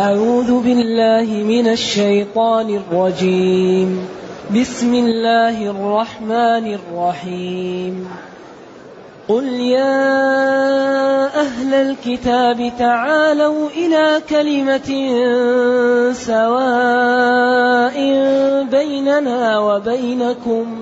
أعوذ بالله من الشيطان الرجيم. بسم الله الرحمن الرحيم. قل يا أهل الكتاب تعالوا إلى كلمة سواء بيننا وبينكم.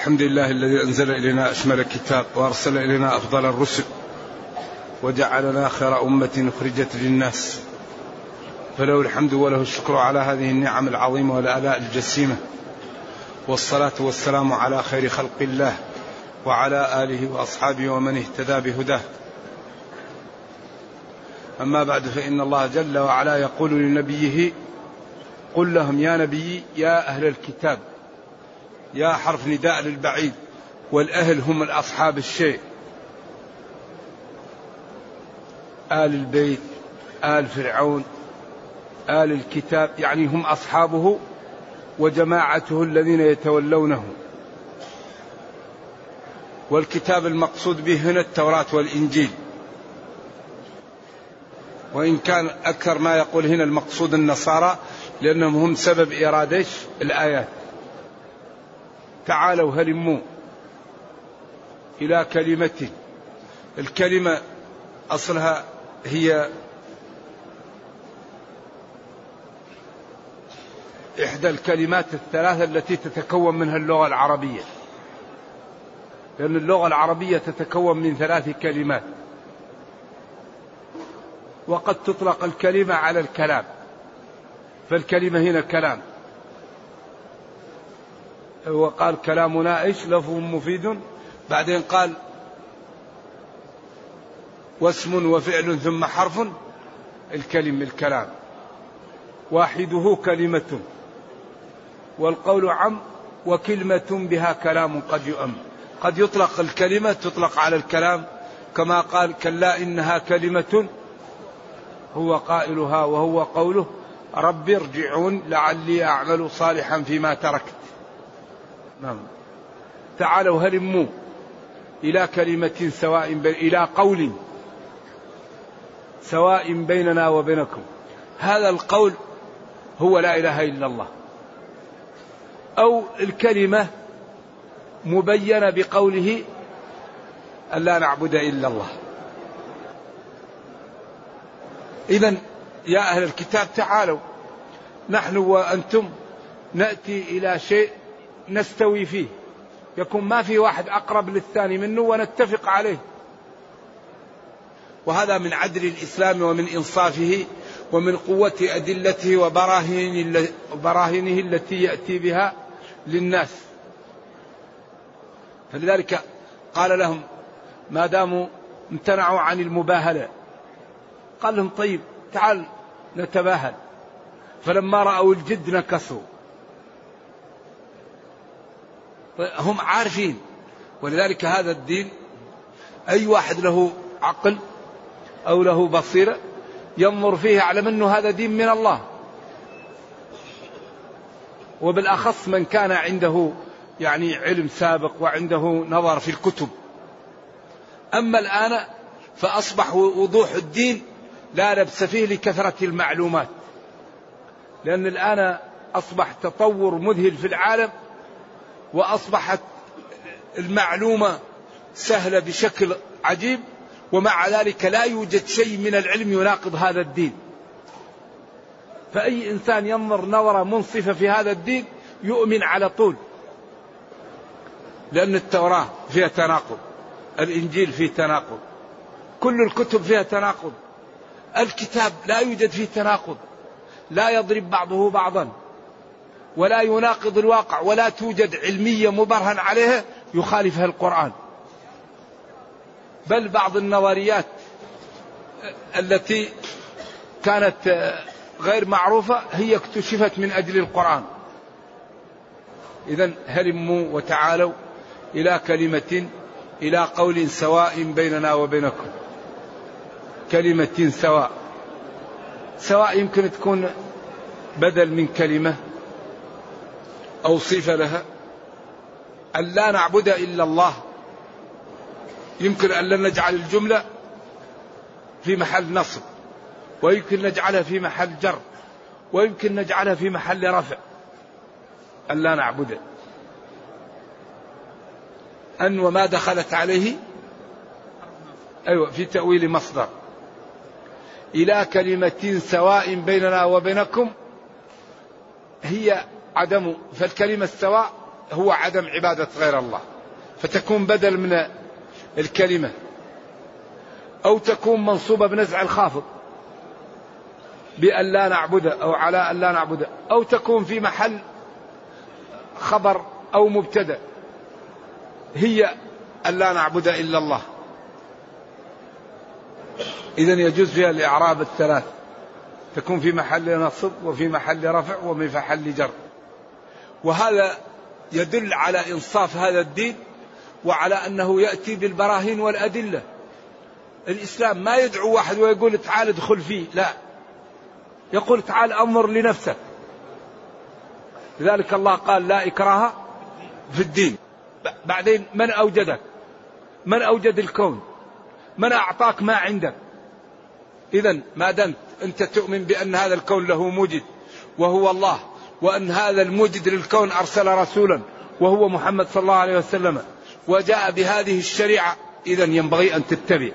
الحمد لله الذي أنزل إلينا أشمل الكتاب وأرسل إلينا أفضل الرسل وجعلنا خير أمة أخرجت للناس. فله الحمد وله الشكر على هذه النعم العظيمة والآلاء الجسيمة. والصلاة والسلام على خير خلق الله وعلى آله وأصحابه ومن اهتدى بهداه. أما بعد فإن الله جل وعلا يقول لنبيه قل لهم يا نبي يا أهل الكتاب. يا حرف نداء للبعيد والأهل هم الأصحاب الشيء. آل البيت آل فرعون آل الكتاب يعني هم أصحابه وجماعته الذين يتولونه. والكتاب المقصود به هنا التوراة والإنجيل. وإن كان أكثر ما يقول هنا المقصود النصارى لأنهم هم سبب إيراد الآيات. تعالوا هلموا إلى كلمة. الكلمة أصلها هي إحدى الكلمات الثلاثة التي تتكون منها اللغة العربية. لأن اللغة العربية تتكون من ثلاث كلمات. وقد تطلق الكلمة على الكلام. فالكلمة هنا كلام. هو قال كلامنا إيش؟ لفظ مفيد. بعدين قال واسم وفعل ثم حرف الكلم الكلام. واحدة كلمة. والقول عم وكلمة بها كلام قد يؤم. قد يطلق الكلمة تطلق على الكلام. كما قال كلا إنها كلمة. هو قائلها وهو قوله رب ارجعون لعلي أعمل صالحا فيما تركت. نعم. تعالوا هلموا إلى كلمة سواء بين إلى قول سواء بيننا وبينكم. هذا القول هو لا إله إلا الله. أو الكلمة مبينة بقوله ألا نعبد إلا الله. إذا يا أهل الكتاب تعالوا. نحن وأنتم نأتي إلى شيء نستوي فيه. يكون ما في واحد أقرب للثاني منه ونتفق عليه. وهذا من عدل الإسلام ومن إنصافه ومن قوة أدلته وبراهينه التي يأتي بها للناس. فلذلك قال لهم ما داموا امتنعوا عن المباهلة. قال لهم طيب تعال نتباهل. فلما رأوا الجد نكصوا هم عارفين. ولذلك هذا الدين أي واحد له عقل أو له بصيرة ينظر فيه يعلم أنه هذا دين من الله. وبالأخص من كان عنده يعني علم سابق وعنده نظر في الكتب. أما الآن فأصبح وضوح الدين لا لبس فيه لكثرة المعلومات. لأن الآن أصبح تطور مذهل في العالم وأصبحت المعلومة سهلة بشكل عجيب ومع ذلك لا يوجد شيء من العلم يناقض هذا الدين. فأي إنسان ينظر نظرة منصفة في هذا الدين يؤمن على طول. لأن التوراة فيها تناقض. الإنجيل فيه تناقض. كل الكتب فيها تناقض. الكتاب لا يوجد فيه تناقض. لا يضرب بعضه بعضا. ولا يناقض الواقع ولا توجد علمية مبرهن عليها يخالفها القرآن. بل بعض النظريات التي كانت غير معروفة هي اكتشفت من أجل القرآن. إذا هلموا وتعالوا إلى كلمة إلى قول سواء بيننا وبينكم. كلمة سواء. سواء يمكن تكون بدل من كلمة أو صفة لها؟ أن لا نعبد إلا الله. يمكن أن لا نجعل الجملة في محل نصب ويمكن نجعلها في محل جر ويمكن نجعلها في محل رفع. أن لا نعبده أن وما دخلت عليه أيوة في تأويل مصدر. إلى كلمة سواء بيننا وبينكم هي عدم فالكلمة السواء هو عدم عبادة غير الله. فتكون بدل من الكلمة أو تكون منصوبة بنزع الخافض بأن لا نعبد أو على أن لا نعبد أو تكون في محل خبر أو مبتدأ هي أن لا نعبد إلا الله. إذا يجوز فيها الإعراب الثلاث تكون في محل نصب وفي محل رفع وفي محل جر. وهذا يدل على إنصاف هذا الدين وعلى أنه يأتي بالبراهين والأدلة. الإسلام ما يدعو واحد ويقول تعال ادخل فيه لا. يقول تعال انظر لنفسك. لذلك الله قال لا إكراه في الدين. بعدين من أوجدك؟ من أوجد الكون؟ من أعطاك ما عندك؟ إذا ما دمت أنت تؤمن بأن هذا الكون له موجد وهو الله. وأن هذا الموجد للكون أرسل رسولا وهو محمد صلى الله عليه وسلم. وجاء بهذه الشريعة. إذا ينبغي أن تتبع.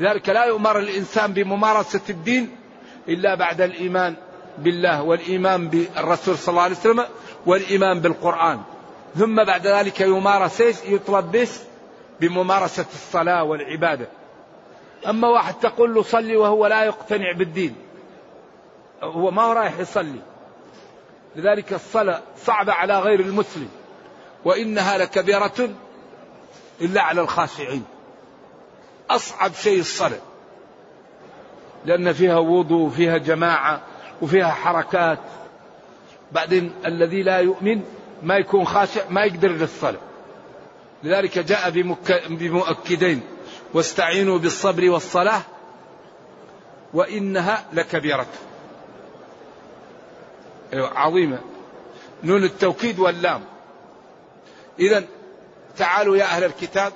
لذلك لا يؤمر الإنسان بممارسة الدين إلا بعد الإيمان بالله والإيمان بالرسول صلى الله عليه وسلم والإيمان بالقرآن. ثم بعد ذلك يمارس يطلب بس بممارسة الصلاة والعبادة. أما واحد تقول له صلي وهو لا يقتنع بالدين. هو ما هو رايح يصلي؟ لذلك الصلاة صعبة على غير المسلم وإنها لكبيرة إلا على الخاشعين. أصعب شيء الصلاة لأن فيها وضوء وفيها جماعة وفيها حركات. بعدين الذي لا يؤمن ما يكون خاشع ما يقدر للصلاة. لذلك جاء بمؤكدين واستعينوا بالصبر والصلاة وإنها لكبيرة. عظيمة. نون التوكيد واللام. إذا تعالوا يا أهل الكتاب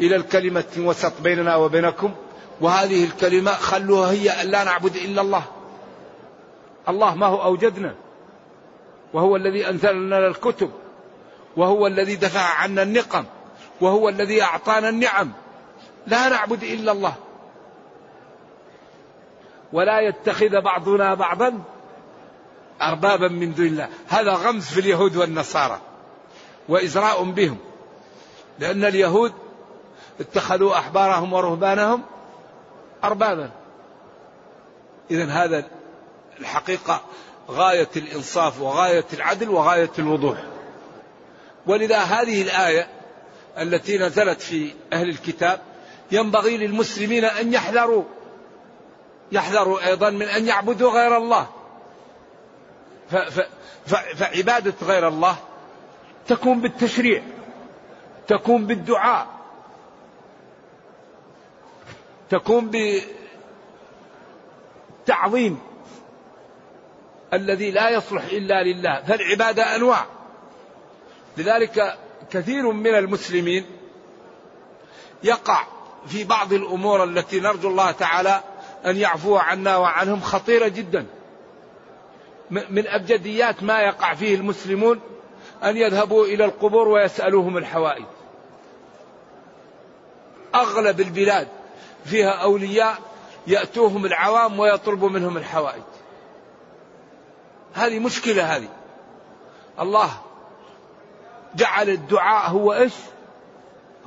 إلى الكلمة وسط بيننا وبينكم. وهذه الكلمة خلوها هي أن لا نعبد إلا الله. الله ما هو أوجدنا. وهو الذي أنزل لنا الكتب. وهو الذي دفع عنا النقم. وهو الذي أعطانا النعم. لا نعبد إلا الله. ولا يتخذ بعضنا بعضا أربابا من دون الله. هذا غمز في اليهود والنصارى وإزراء بهم لأن اليهود اتخذوا أحبارهم ورهبانهم أربابا. إذا هذا الحقيقة غاية الإنصاف وغاية العدل وغاية الوضوح. ولذا هذه الآية التي نزلت في أهل الكتاب ينبغي للمسلمين أن يحذروا يحذروا أيضا من أن يعبدوا غير الله. فعبادة غير الله تكون بالتشريع تكون بالدعاء تكون بالتعظيم الذي لا يصلح إلا لله فالعبادة أنواع. لذلك كثير من المسلمين يقع في بعض الأمور التي نرجو الله تعالى أن يعفو عنا وعنهم خطيرة جدا. من أبجديات ما يقع فيه المسلمون أن يذهبوا إلى القبور ويسألوهم الحوائج. أغلب البلاد فيها أولياء يأتوهم العوام ويطلبوا منهم الحوائج. هذه مشكلة هذه. الله جعل الدعاء هو إيش؟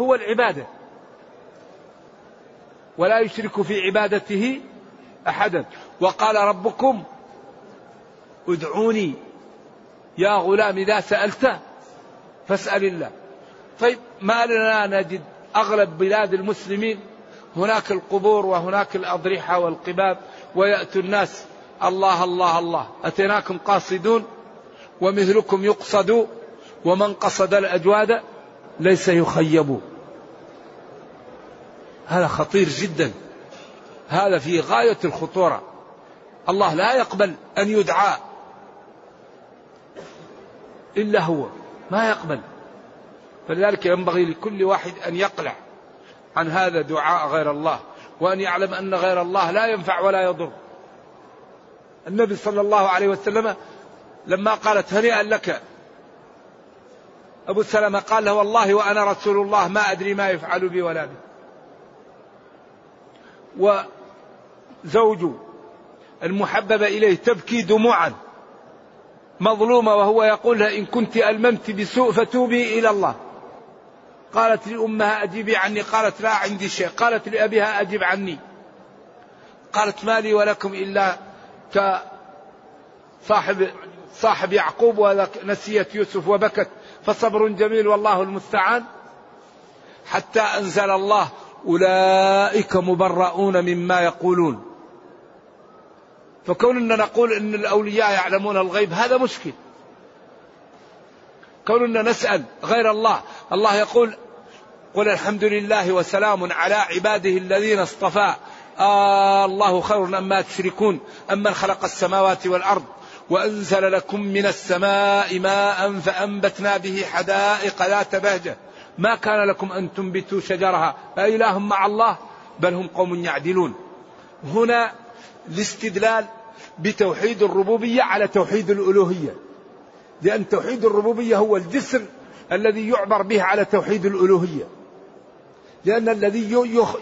هو العبادة. ولا يشرك في عبادته أحدا. وقال ربكم ادعوني يا غلام إذا سالت فاسأل الله. طيب ما لنا نجد أغلب بلاد المسلمين هناك القبور وهناك الأضرحة والقباب ويأتي الناس الله الله الله. أتيناكم قاصدون ومثلكم يقصد ومن قصد الأجواد ليس يخيب. هذا خطير جدا. هذا في غاية الخطورة. الله لا يقبل أن يدعى إلا هو ما يقبل. فلذلك ينبغي لكل واحد أن يقلع عن هذا دعاء غير الله وأن يعلم أن غير الله لا ينفع ولا يضر. النبي صلى الله عليه وسلم لما قالت هنيئا لك أبو سلمة قال له والله وأنا رسول الله ما أدري ما يفعل بي ولا بي. وزوج المحببة إليه تبكي دموعا. مظلومة وهو يقول لها إن كنت ألممت بسوء فتوبي إلى الله. قالت لأمها أجيبي عني قالت لا عندي شيء قالت لأبيها أجب عني. قالت ما لي ولكم إلا كصاحب صاحب يعقوب ونسيت يوسف وبكت فصبر جميل والله المستعان. حتى أنزل الله أولئك مبرؤون مما يقولون. فكوننا نقول إن الأولياء يعلمون الغيب هذا مشكل. كوننا نسأل غير الله الله يقول قل الحمد لله وسلام على عباده الذين اصطفى. آه الله خير أما تشركون أمن خلق السماوات والأرض وأنزل لكم من السماء ماء فأنبتنا به حدائق ذات بهجة. ما كان لكم أن تنبتوا شجرها؟ أإله مع الله؟ بل هم قوم يعدلون. هنا الاستدلال بتوحيد الربوبية على توحيد الألوهية. لأن توحيد الربوبية هو الجسر الذي يعبر به على توحيد الألوهية. لأن الذي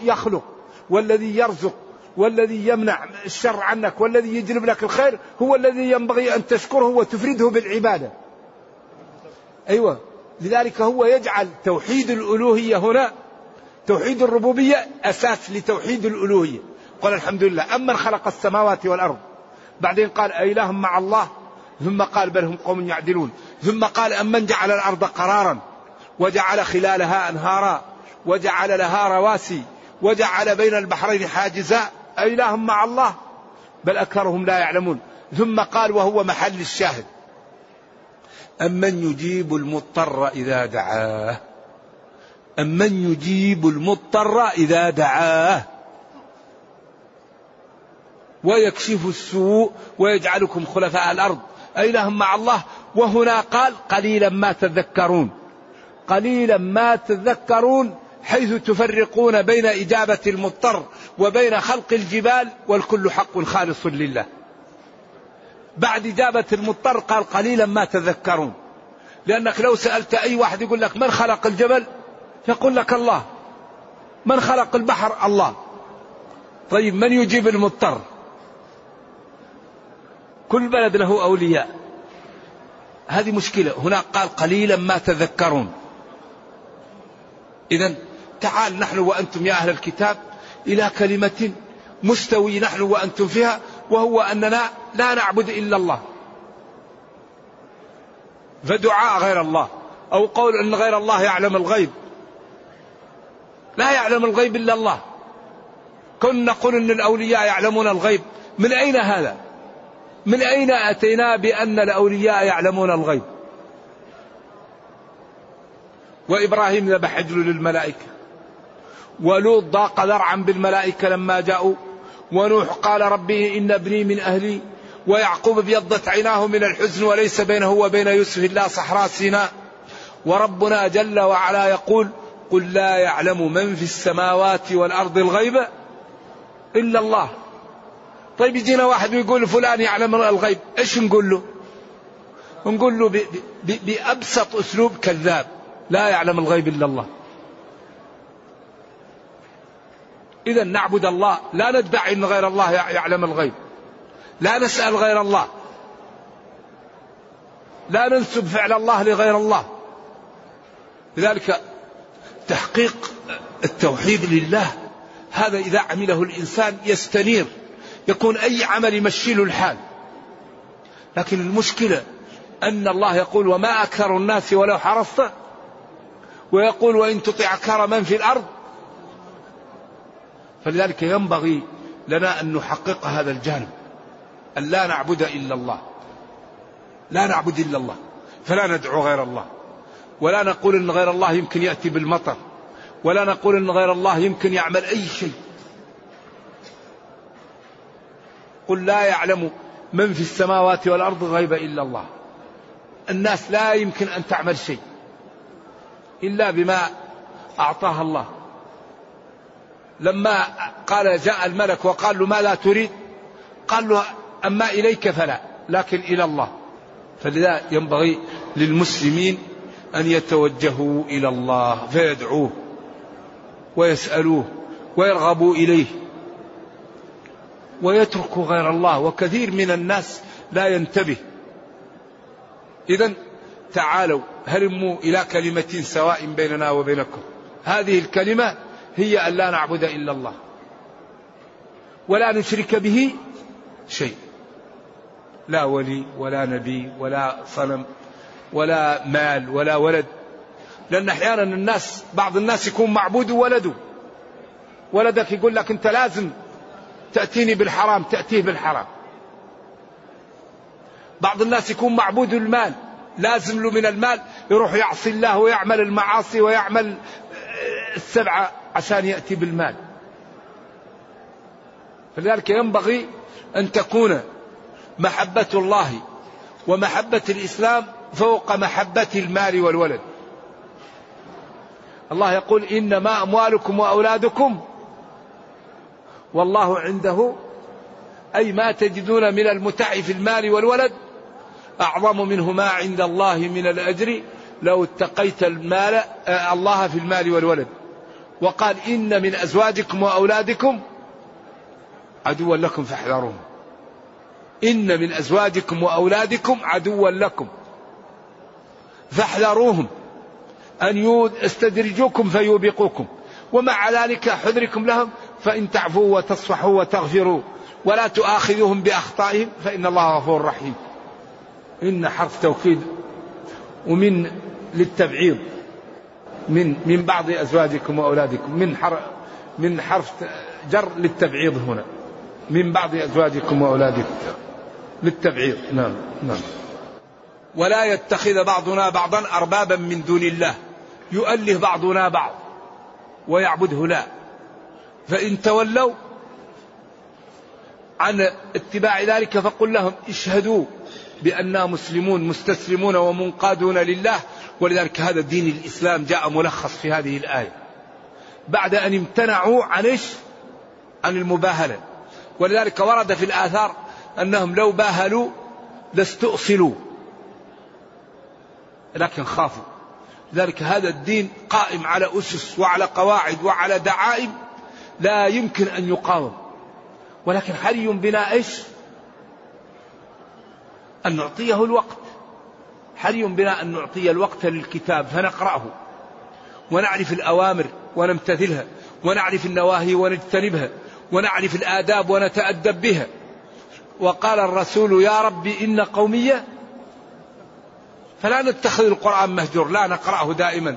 يخلق والذي يرزق والذي يمنع الشر عنك والذي يجلب لك الخير هو الذي ينبغي أن تشكره وتفرده بالعبادة. أيوة. لذلك هو يجعل توحيد الألوهية هنا توحيد الربوبية أساس لتوحيد الألوهية. قال الحمد لله. أمن خلق السماوات والأرض. بعدين قال أإله مع الله. ثم قال بل هم قوم يعدلون. ثم قال أمن جعل الأرض قرارا. وجعل خلالها أنهارا. وجعل لها رواسي. وجعل بين البحرين حاجزا. أإله مع الله. بل أكثرهم لا يعلمون. ثم قال وهو محل الشاهد. أمن يجيب المضطر إذا دعاه. أمن يجيب المضطر إذا دعاه. ويكشف السوء ويجعلكم خلفاء الأرض. أإله مع الله. وهنا قال قليلا ما تذكرون. قليلا ما تذكرون حيث تفرقون بين إجابة المضطر وبين خلق الجبال والكل حق خالص لله. بعد إجابة المضطر قال قليلا ما تذكرون. لأنك لو سألت أي واحد يقول لك من خلق الجبل؟ يقول لك الله. من خلق البحر؟ الله. طيب من يجيب المضطر؟ كل بلد له أولياء. هذه مشكلة. هنا قال قليلا ما تذكرون. إذا تعال نحن وأنتم يا أهل الكتاب إلى كلمة مستوي نحن وأنتم فيها وهو أننا لا نعبد إلا الله. فدعاء غير الله أو قول أن غير الله يعلم الغيب. لا يعلم الغيب إلا الله. كن نقول أن الأولياء يعلمون الغيب. من أين هذا؟ من أين أتينا بأن الأولياء يعلمون الغيب؟ وإبراهيم ذبح عجل للملائكة ولوط ضاق ذرعا بالملائكة لما جاءوا ونوح قال ربي إن ابني من أهلي ويعقوب ابيضت عيناه من الحزن وليس بينه وبين يوسف إلا صحراء سيناء وربنا جل وعلا يقول قل لا يعلم من في السماوات والأرض الغيب إلا الله. طيب يجينا واحد ويقول فلان يعلم الغيب إيش نقول له؟ نقول له بأبسط أسلوب كذاب لا يعلم الغيب إلا الله. إذا نعبد الله لا ندعي أن غير الله يعلم الغيب. لا نسأل غير الله. لا ننسب فعل الله لغير الله. لذلك تحقيق التوحيد لله هذا إذا عمله الإنسان يستنير. يكون أي عمل يمشي له الحال. لكن المشكلة أن الله يقول وما أكثر الناس ولو حرصت ويقول وإن تطع أكثر من في الأرض. فلذلك ينبغي لنا أن نحقق هذا الجانب أن لا نعبد إلا الله. لا نعبد إلا الله فلا ندعو غير الله. ولا نقول أن غير الله يمكن يأتي بالمطر ولا نقول أن غير الله يمكن يعمل أي شيء. قل لا يعلم من في السماوات والأرض غيب إلا الله. الناس لا يمكن أن تعمل شيء إلا بما أعطاها الله. لما قال جاء الملك وقال له ماذا تريد؟ قال له أما إليك فلا لكن إلى الله. فلذا ينبغي للمسلمين أن يتوجهوا إلى الله فيدعوه ويسألوه ويرغبوا إليه. ويتركوا غير الله وكثير من الناس لا ينتبه. إذا تعالوا هلموا إلى كلمة سواء بيننا وبينكم. هذه الكلمة هي أن لا نعبد إلا الله. ولا نشرك به شيء. لا ولي ولا نبي ولا صنم ولا مال ولا ولد. لأن أحيانا الناس بعض الناس يكون معبود ولده. ولدك يقول لك أنت لازم تأتيني بالحرام تأتيه بالحرام. بعض الناس يكون معبود المال لازم له من المال يروح يعصي الله ويعمل المعاصي ويعمل السبعة عشان يأتي بالمال. فلذلك ينبغي أن تكون محبة الله ومحبة الإسلام فوق محبة المال والولد. الله يقول إنما أموالكم وأولادكم والله عنده أي ما تجدون من المتع في المال والولد أعظم منه ما عند الله من الأجر. لو اتقيت المال آه، الله في المال والولد. وقال إن من أزواجكم وأولادكم عدوا لكم فاحذروهم. إن من أزواجكم وأولادكم عدوا لكم فاحذروهم. أن يستدرجوكم فيوبقوكم. ومع ذلك حذركم لهم. فإن تعفوا وتصفحوا وتغفروا ولا تؤاخذوهم بأخطائهم فإن الله غفور رحيم. إن حرف توكيد ومن للتبعيض من من بعض أزواجكم وأولادكم من حرف من حرف جر للتبعيض هنا. من بعض أزواجكم وأولادكم. للتبعيض. نعم نعم. ولا يتخذ بعضنا بعضا أربابا من دون الله. يؤله بعضنا بعض ويعبده لا. فإن تولوا عن اتباع ذلك فقل لهم اشهدوا بأننا مسلمون مستسلمون ومنقادون لله. ولذلك هذا دين الإسلام جاء ملخص في هذه الآية. بعد أن امتنعوا عن إيش؟ عن المباهلة. ولذلك ورد في الآثار أنهم لو باهلوا لاستؤصلوا. لكن خافوا. لذلك هذا الدين قائم على أسس وعلى قواعد وعلى دعائم لا يمكن أن يقاوم. ولكن حري بنا إيش؟ أن نعطيه الوقت. حري بنا أن نعطي الوقت للكتاب فنقرأه. ونعرف الأوامر ونمتثلها. ونعرف النواهي ونجتنبها. ونعرف الآداب ونتأدب بها. وقال الرسول يا رب إن قومية فلا نتخذ القرآن مهجور. لا نقرأه دائما.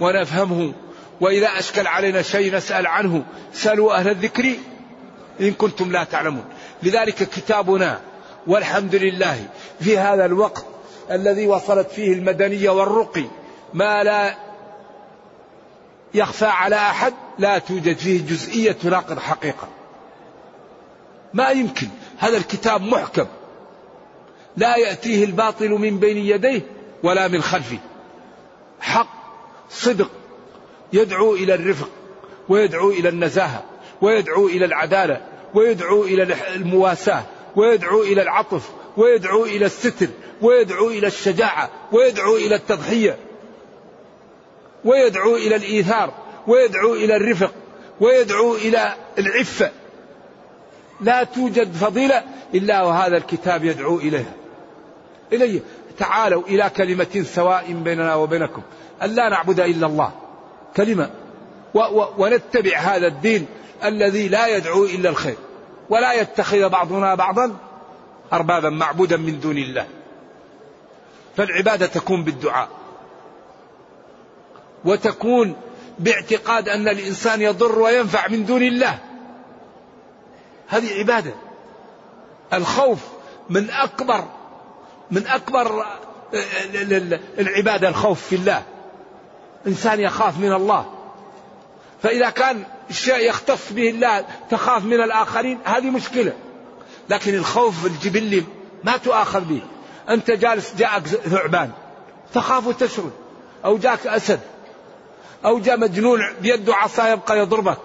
ونفهمه. وإذا أشكل علينا شيء نسأل عنه سألوا أهل الذكر إن كنتم لا تعلمون. لذلك كتابنا والحمد لله في هذا الوقت الذي وصلت فيه المدنية والرقي ما لا يخفى على أحد لا توجد فيه جزئية تناقض حقيقة. ما يمكن هذا الكتاب محكم. لا يأتيه الباطل من بين يديه ولا من خلفه. حق صدق يدعو إلى الرفق ويدعو إلى النزاهة ويدعو إلى العدالة ويدعو إلى المواساة ويدعو إلى العطف ويدعو إلى الستر ويدعو إلى الشجاعة ويدعو إلى التضحية ويدعو إلى الإيثار ويدعو إلى الرفق ويدعو إلى العفة لا توجد فضيلة إلا وهذا الكتاب يدعو إليها إليه تعالوا إلى كلمة سواء بيننا وبينكم أن لا نعبد إلا الله كلمة. و و ونتبع هذا الدين الذي لا يدعو إلا الخير. ولا يتخذ بعضنا بعضا أربابا معبودا من دون الله. فالعبادة تكون بالدعاء. وتكون باعتقاد أن الإنسان يضر وينفع من دون الله. هذه عبادة. الخوف من أكبر من أكبر العبادة الخوف في الله. إنسان يخاف من الله. فإذا كان الشيء يختص به الله تخاف من الآخرين هذه مشكلة. لكن الخوف الجبلي ما تؤاخذ به. أنت جالس جاءك ثعبان تخاف وتشرد أو جاءك أسد. أو جاء مجنون بيده عصا يبقى يضربك.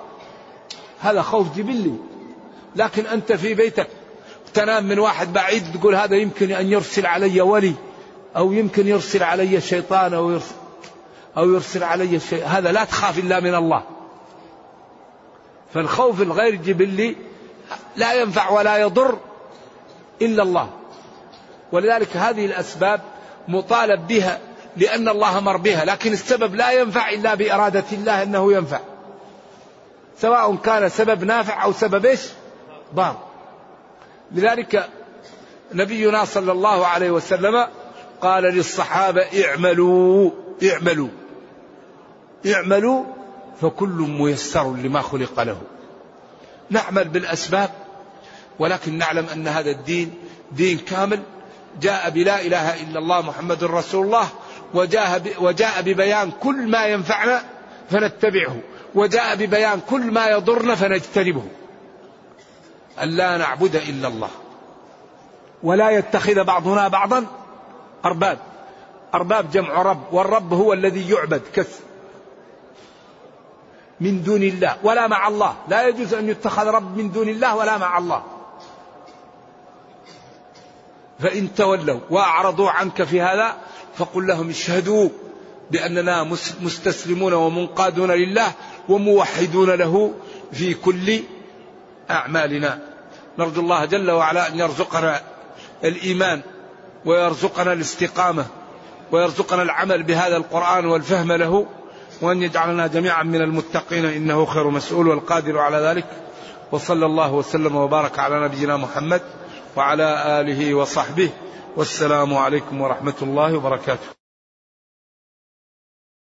هذا خوف جبلي. لكن أنت في بيتك تنام من واحد بعيد تقول هذا يمكن أن يرسل علي ولي أو يمكن يرسل علي شيطان أو يرسل أو يرسل علي شيء. هذا لا تخاف إلا من الله. فالخوف الغير جبلي لا ينفع ولا يضر إلا الله. ولذلك هذه الأسباب مطالب بها لأن الله أمر بها. لكن السبب لا ينفع إلا بإرادة الله أنه ينفع. سواء كان سبب نافع أو سبب إيش؟ ضار. لذلك نبينا صلى الله عليه وسلم قال للصحابة اعملوا اعملوا. اعملوا فكل ميسر لما خلق له. نعمل بالأسباب ولكن نعلم أن هذا الدين دين كامل. جاء بلا إله إلا الله محمد رسول الله وجاء, وجاء ببيان كل ما ينفعنا فنتبعه وجاء ببيان كل ما يضرنا فنجتنبه. أن لا نعبد إلا الله. ولا يتخذ بعضنا بعضا أرباب. أرباب جمع رب والرب هو الذي يعبد. كث من دون الله ولا مع الله. لا يجوز أن يتخذ رب من دون الله ولا مع الله. فإن تولوا وأعرضوا عنك في هذا فقل لهم اشهدوا بأننا مستسلمون ومنقادون لله وموحدون له في كل أعمالنا. نرجو الله جل وعلا أن يرزقنا الإيمان ويرزقنا الاستقامة ويرزقنا العمل بهذا القرآن والفهم له. وأن يجعلنا جميعا من المتقين إنه خير مسؤول والقادر على ذلك. وصلى الله وسلم وبارك على نبينا محمد وعلى آله وصحبه. والسلام عليكم ورحمة الله وبركاته.